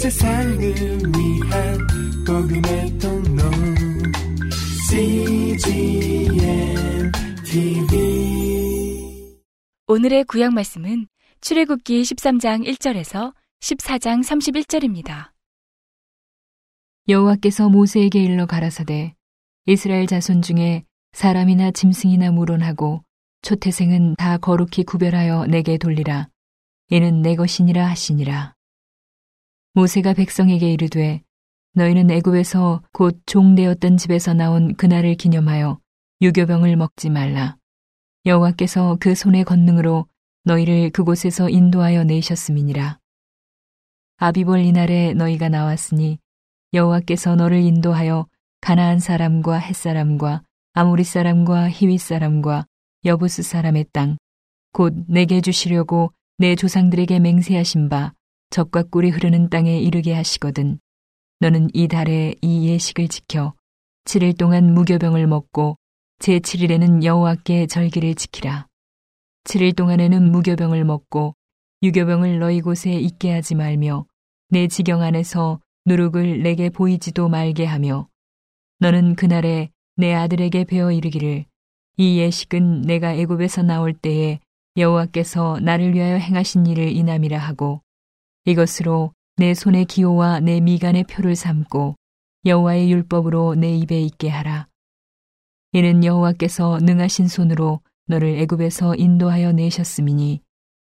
세상을 위한 복음의 통로. CGM TV 오늘의 구약 말씀은 출애굽기 13장 1절에서 14장 31절입니다. 여호와께서 모세에게 일러 가라사대 이스라엘 자손 중에 사람이나 짐승이나 물론하고 초태생은 다 거룩히 구별하여 내게 돌리라. 이는 내 것이니라 하시니라 모세가 백성에게 이르되 너희는 애굽에서 곧 종되었던 집에서 나온 그날을 기념하여 유교병을 먹지 말라. 여호와께서 그 손의 권능으로 너희를 그곳에서 인도하여 내셨음이니라. 아비볼 이날에 너희가 나왔으니 여호와께서 너를 인도하여 가나안 사람과 햇 사람과 아모리 사람과 히윗 사람과 여부스 사람의 땅 곧 내게 주시려고 내 조상들에게 맹세하신 바 적과 꿀이 흐르는 땅에 이르게 하시거든 너는 이 달에 이 예식을 지켜 7일 동안 무교병을 먹고 제 7일에는 여호와께 절기를 지키라. 7일 동안에는 무교병을 먹고 유교병을 너희 곳에 있게 하지 말며 내 지경 안에서 누룩을 내게 보이지도 말게 하며 너는 그날에 내 아들에게 배워 이르기를 이 예식은 내가 애굽에서 나올 때에 여호와께서 나를 위하여 행하신 일을 이남이라 하고 이것으로 내 손의 기호와 내 미간의 표를 삼고 여호와의 율법으로 내 입에 있게 하라. 이는 여호와께서 능하신 손으로 너를 애굽에서 인도하여 내셨음이니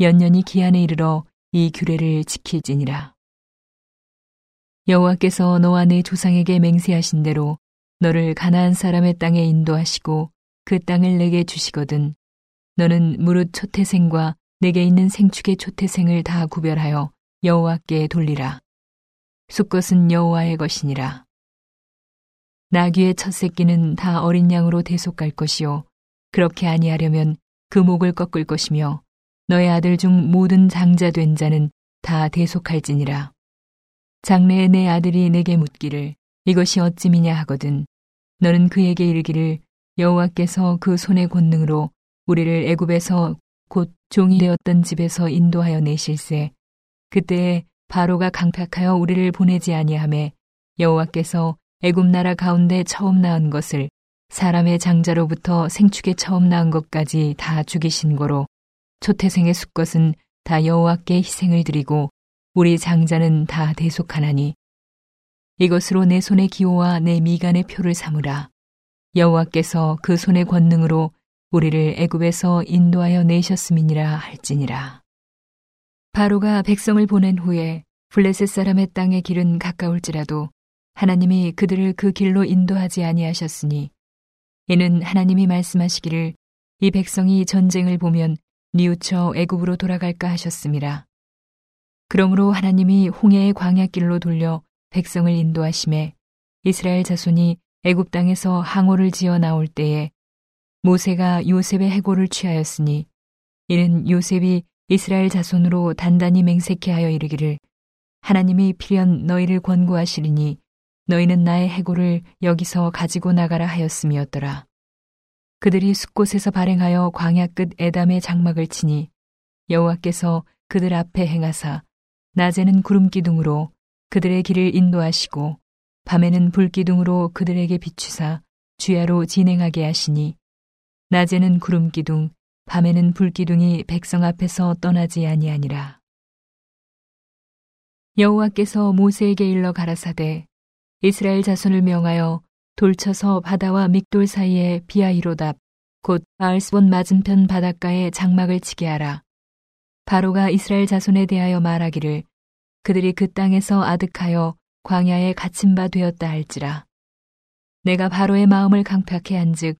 연년이 기한에 이르러 이 규례를 지킬지니라. 여호와께서 너와 내 조상에게 맹세하신 대로 너를 가나안 사람의 땅에 인도하시고 그 땅을 내게 주시거든 너는 무릇 초태생과 내게 있는 생축의 초태생을 다 구별하여 여호와께 돌리라. 수것은 여호와의 것이니라. 나귀의 첫 새끼는 다 어린 양으로 대속갈 것이요 그렇게 아니하려면 그 목을 꺾을 것이며 너의 아들 중 모든 장자 된 자는 다 대속할지니라. 장래에 내 아들이 내게 묻기를 이것이 어찌미냐 하거든 너는 그에게 이르기를 여호와께서 그 손의 권능으로 우리를 애굽에서 곧 종이 되었던 집에서 인도하여 내실세 그때에 바로가 강팍하여 우리를 보내지 아니하매 여호와께서 애굽 나라 가운데 처음 낳은 것을 사람의 장자로부터 생축에 처음 낳은 것까지 다 죽이신 거로 초태생의 수것은 다 여호와께 희생을 드리고 우리 장자는 다 대속하나니 이것으로 내 손의 기호와 내 미간의 표를 삼으라. 여호와께서 그 손의 권능으로 우리를 애굽에서 인도하여 내셨음이니라 할지니라 바로가 백성을 보낸 후에 블레셋 사람의 땅의 길은 가까울지라도 하나님이 그들을 그 길로 인도하지 아니하셨으니 이는 하나님이 말씀하시기를 이 백성이 전쟁을 보면 뉘우쳐 애굽으로 돌아갈까 하셨음이라 그러므로 하나님이 홍해의 광야길로 돌려 백성을 인도하심에 이스라엘 자손이 애굽 땅에서 항오를 지어 나올 때에 모세가 요셉의 해고를 취하였으니 이는 요셉이 이스라엘 자손으로 단단히 맹세케 하여 이르기를 하나님이 필연 너희를 권고하시리니 너희는 나의 해고를 여기서 가지고 나가라 하였음이었더라. 그들이 숲곳에서 발행하여 광야 끝 에담의 장막을 치니 여호와께서 그들 앞에 행하사 낮에는 구름 기둥으로 그들의 길을 인도하시고 밤에는 불 기둥으로 그들에게 비추사 주야로 진행하게 하시니 낮에는 구름 기둥 밤에는 불 기둥이 백성 앞에서 떠나지 아니하니라 여호와께서 모세에게 일러 가라사대 이스라엘 자손을 명하여 돌쳐서 바다와 믹돌 사이에 비아이로답 곧 바알스본 맞은편 바닷가에 장막을 치게 하라 바로가 이스라엘 자손에 대하여 말하기를 그들이 그 땅에서 아득하여 광야에 갇힌 바 되었다 할지라. 내가 바로의 마음을 강팍해 한즉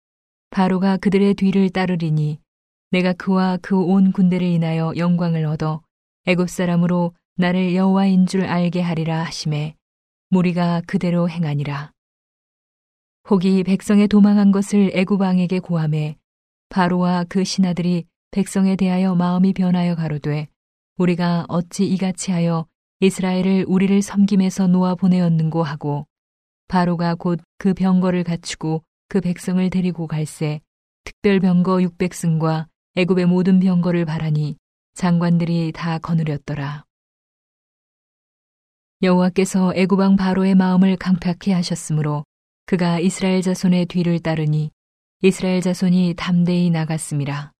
바로가 그들의 뒤를 따르리니 내가 그와 그 온 군대를 인하여 영광을 얻어 애굽 사람으로 나를 여호와인 줄 알게 하리라 하심에 무리가 그대로 행하니라. 혹이 백성의 도망한 것을 애굽 왕에게 고함해 바로와 그 신하들이 백성에 대하여 마음이 변하여 가로되 우리가 어찌 이같이 하여 이스라엘을 우리를 섬김에서 놓아 보내었는고 하고 바로가 곧 그 병거를 갖추고 그 백성을 데리고 갈새 특별 병거 600승과 애굽의 모든 병거를 바라니 장관들이 다 거느렸더라. 여호와께서 애굽 왕 바로의 마음을 강팍해 하셨으므로 그가 이스라엘 자손의 뒤를 따르니 이스라엘 자손이 담대히 나갔습니다.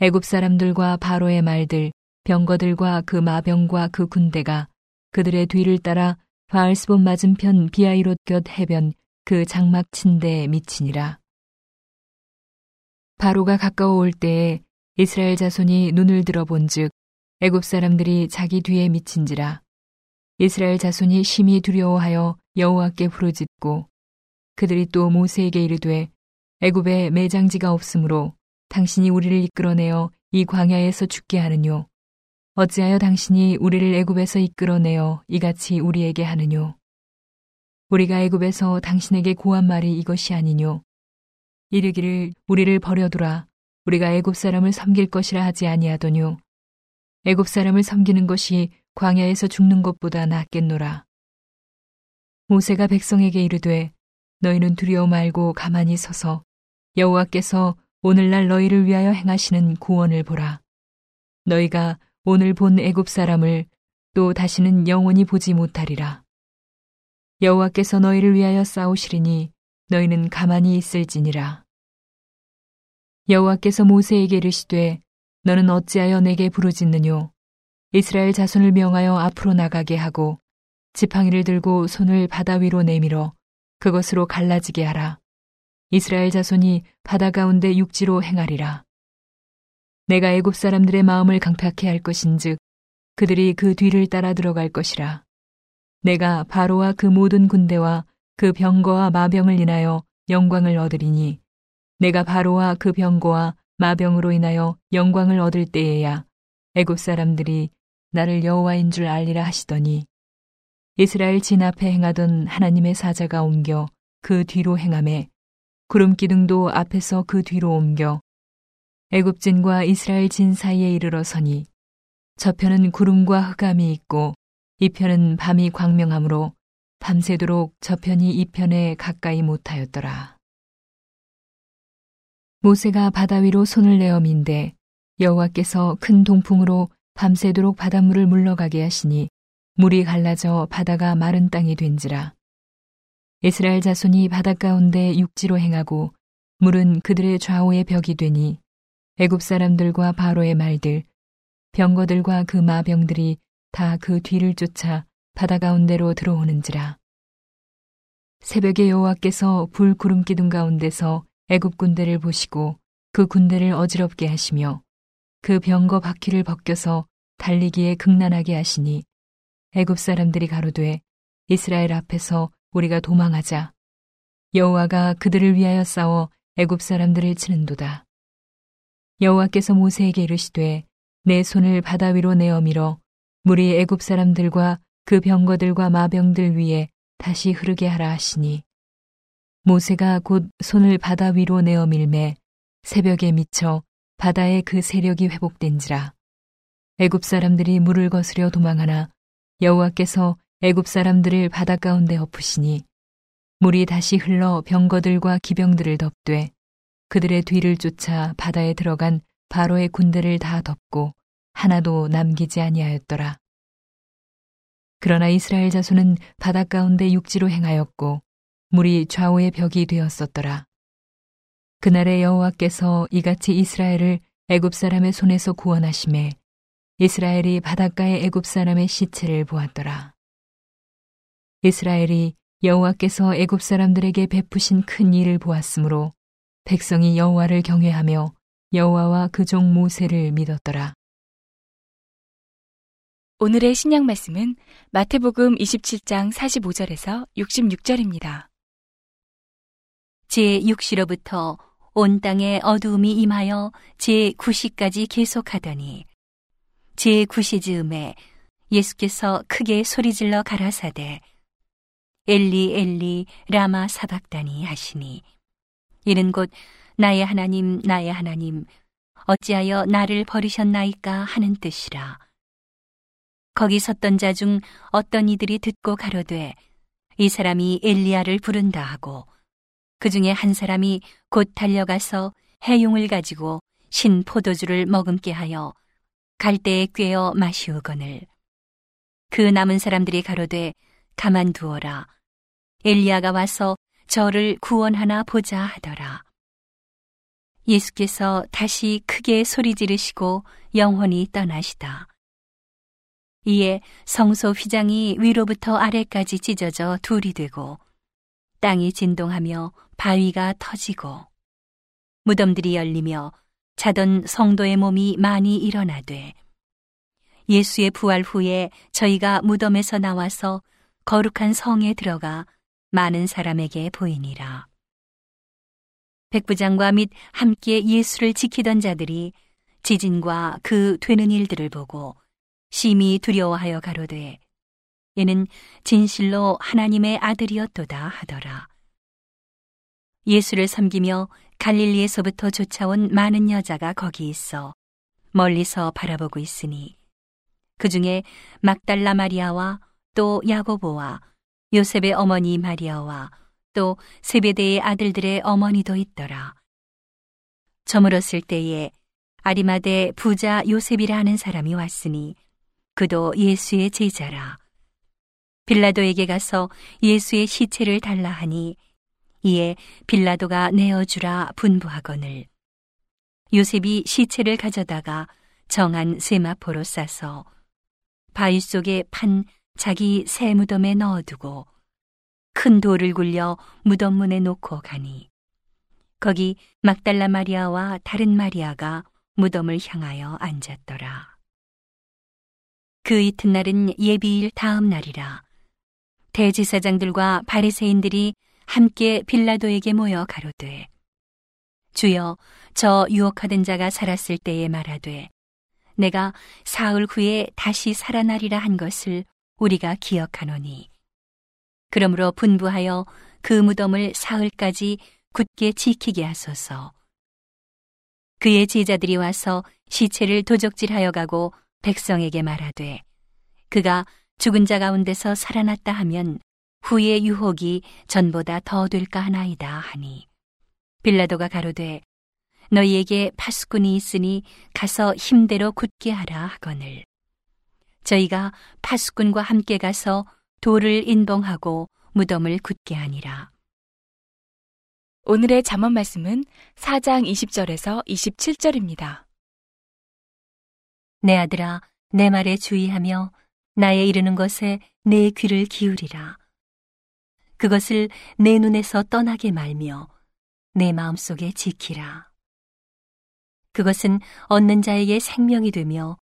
애굽 사람들과 바로의 말들, 병거들과 그 마병과 그 군대가 그들의 뒤를 따라 바알스본 맞은편 비아이롯 곁 해변 그 장막 침대에 미치니라. 바로가 가까워 올 때에 이스라엘 자손이 눈을 들어본즉 애굽 사람들이 자기 뒤에 미친지라. 이스라엘 자손이 심히 두려워하여 여호와께 부르짖고 그들이 또 모세에게 이르되 애굽에 매장지가 없으므로 당신이 우리를 이끌어내어 이 광야에서 죽게 하느뇨. 어찌하여 당신이 우리를 애굽에서 이끌어내어 이같이 우리에게 하느뇨? 우리가 애굽에서 당신에게 고한 말이 이것이 아니뇨 이르기를 우리를 버려두라. 우리가 애굽 사람을 섬길 것이라 하지 아니하더뇨. 애굽 사람을 섬기는 것이 광야에서 죽는 것보다 낫겠노라. 모세가 백성에게 이르되 너희는 두려워 말고 가만히 서서 여호와께서 오늘날 너희를 위하여 행하시는 구원을 보라. 너희가 오늘 본 애굽 사람을 또 다시는 영원히 보지 못하리라. 여호와께서 너희를 위하여 싸우시리니 너희는 가만히 있을지니라 여호와께서 모세에게 이르시되 너는 어찌하여 내게 부르짖느뇨 이스라엘 자손을 명하여 앞으로 나가게 하고 지팡이를 들고 손을 바다 위로 내밀어 그것으로 갈라지게 하라. 이스라엘 자손이 바다 가운데 육지로 행하리라. 내가 애굽 사람들의 마음을 강팍해 할 것인즉 그들이 그 뒤를 따라 들어갈 것이라. 내가 바로와 그 모든 군대와 그 병거와 마병을 인하여 영광을 얻으리니 내가 바로와 그 병거와 마병으로 인하여 영광을 얻을 때에야 애굽 사람들이 나를 여호와인 줄 알리라 하시더니 이스라엘 진 앞에 행하던 하나님의 사자가 옮겨 그 뒤로 행함에 구름 기둥도 앞에서 그 뒤로 옮겨 애굽 진과 이스라엘 진 사이에 이르러 서니 저편은 구름과 흑암이 있고 이편은 밤이 광명하므로 밤새도록 저편이 이편에 가까이 못하였더라. 모세가 바다 위로 손을 내어 민데 여호와께서 큰 동풍으로 밤새도록 바닷물을 물러가게 하시니 물이 갈라져 바다가 마른 땅이 된지라. 이스라엘 자손이 바닷 가운데 육지로 행하고 물은 그들의 좌우의 벽이 되니 애굽 사람들과 바로의 말들 병거들과 그 마병들이 다 그 뒤를 쫓아 바다 가운데로 들어오는지라. 새벽에 여호와께서 불 구름 기둥 가운데서 애굽 군대를 보시고 그 군대를 어지럽게 하시며 그 병거 바퀴를 벗겨서 달리기에 극난하게 하시니 애굽 사람들이 가로되 이스라엘 앞에서 우리가 도망하자. 여호와가 그들을 위하여 싸워 애굽 사람들을 치는도다. 여호와께서 모세에게 이르시되 내 손을 바다 위로 내어 밀어 물이 애굽 사람들과 그 병거들과 마병들 위에 다시 흐르게 하라 하시니 모세가 곧 손을 바다 위로 내어 밀매 새벽에 미쳐 바다의 그 세력이 회복된지라. 애굽 사람들이 물을 거스려 도망하나 여호와께서 애굽 사람들을 바다 가운데 엎으시니 물이 다시 흘러 병거들과 기병들을 덮되 그들의 뒤를 쫓아 바다에 들어간 바로의 군대를 다 덮고 하나도 남기지 아니하였더라. 그러나 이스라엘 자손은 바다 가운데 육지로 행하였고 물이 좌우의 벽이 되었었더라. 그날에 여호와께서 이같이 이스라엘을 애굽 사람의 손에서 구원하심에 이스라엘이 바닷가의 애굽 사람의 시체를 보았더라. 이스라엘이 여호와께서 애굽 사람들에게 베푸신 큰 일을 보았으므로 백성이 여호와를 경외하며 여호와와 그 종 모세를 믿었더라. 오늘의 신약 말씀은 마태복음 27장 45절에서 66절입니다. 제6시로부터 온 땅에 어두움이 임하여 제9시까지 계속하더니 제9시 즈음에 예수께서 크게 소리질러 가라사대 엘리 엘리 라마 사박다니 하시니 이는 곧 나의 하나님 나의 하나님 어찌하여 나를 버리셨나이까 하는 뜻이라. 거기 섰던 자 중 어떤 이들이 듣고 가로되 이 사람이 엘리야를 부른다 하고 그 중에 한 사람이 곧 달려가서 해용을 가지고 신 포도주를 머금게 하여 갈대에 꿰어 마시우거늘 그 남은 사람들이 가로되 가만두어라. 엘리야가 와서 저를 구원하나 보자 하더라. 예수께서 다시 크게 소리 지르시고 영혼이 떠나시다. 이에 성소 휘장이 위로부터 아래까지 찢어져 둘이 되고 땅이 진동하며 바위가 터지고 무덤들이 열리며 자던 성도의 몸이 많이 일어나되 예수의 부활 후에 저희가 무덤에서 나와서 거룩한 성에 들어가 많은 사람에게 보이니라. 백부장과 및 함께 예수를 지키던 자들이 지진과 그 되는 일들을 보고 심히 두려워하여 가로되 이는 진실로 하나님의 아들이었도다 하더라. 예수를 섬기며 갈릴리에서부터 쫓아온 많은 여자가 거기 있어 멀리서 바라보고 있으니 그 중에 막달라 마리아와 또 야고보와 요셉의 어머니 마리아와 또 세베대의 아들들의 어머니도 있더라. 저물었을 때에 아리마대 부자 요셉이라 하는 사람이 왔으니 그도 예수의 제자라. 빌라도에게 가서 예수의 시체를 달라 하니 이에 빌라도가 내어주라 분부하거늘 요셉이 시체를 가져다가 정한 세마포로 싸서 바위 속에 판 자기 새 무덤에 넣어두고 큰 돌을 굴려 무덤 문에 놓고 가니 거기 막달라 마리아와 다른 마리아가 무덤을 향하여 앉았더라. 그 이튿날은 예비일 다음 날이라 대지사장들과 바리새인들이 함께 빌라도에게 모여 가로되 주여 저 유혹하던 자가 살았을 때에 말하되 내가 사흘 후에 다시 살아나리라 한 것을 우리가 기억하노니. 그러므로 분부하여 그 무덤을 사흘까지 굳게 지키게 하소서. 그의 제자들이 와서 시체를 도적질하여 가고 백성에게 말하되 그가 죽은 자 가운데서 살아났다 하면 후의 유혹이 전보다 더 될까 하나이다 하니. 빌라도가 가로되 너희에게 파수꾼이 있으니 가서 힘대로 굳게 하라 하거늘. 저희가 파수꾼과 함께 가서 돌을 인봉하고 무덤을 굳게 하니라. 오늘의 잠언 말씀은 4장 20절에서 27절입니다. 내 아들아 내 말에 주의하며 나의 이르는 것에 내 귀를 기울이라 그것을 내 눈에서 떠나게 말며 내 마음속에 지키라. 그것은 얻는 자에게 생명이 되며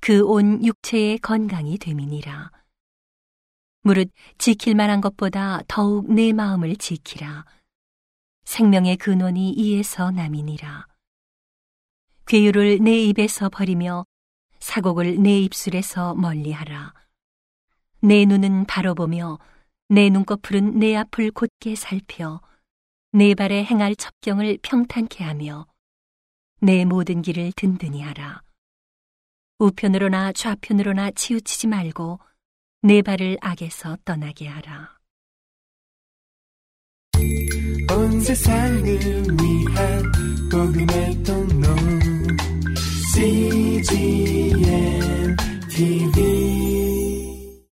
그 온 육체의 건강이 됨이니라. 무릇 지킬 만한 것보다 더욱 내 마음을 지키라. 생명의 근원이 이에서 남이니라. 괴유를 내 입에서 버리며 사곡을 내 입술에서 멀리하라. 내 눈은 바로 보며 내 눈꺼풀은 내 앞을 곧게 살펴 내 발에 행할 첩경을 평탄케 하며 내 모든 길을 든든히 하라. 우편으로나 좌편으로나 치우치지 말고 내 발을 악에서 떠나게 하라. 온 세상을 위한 복음의 통로 CGM TV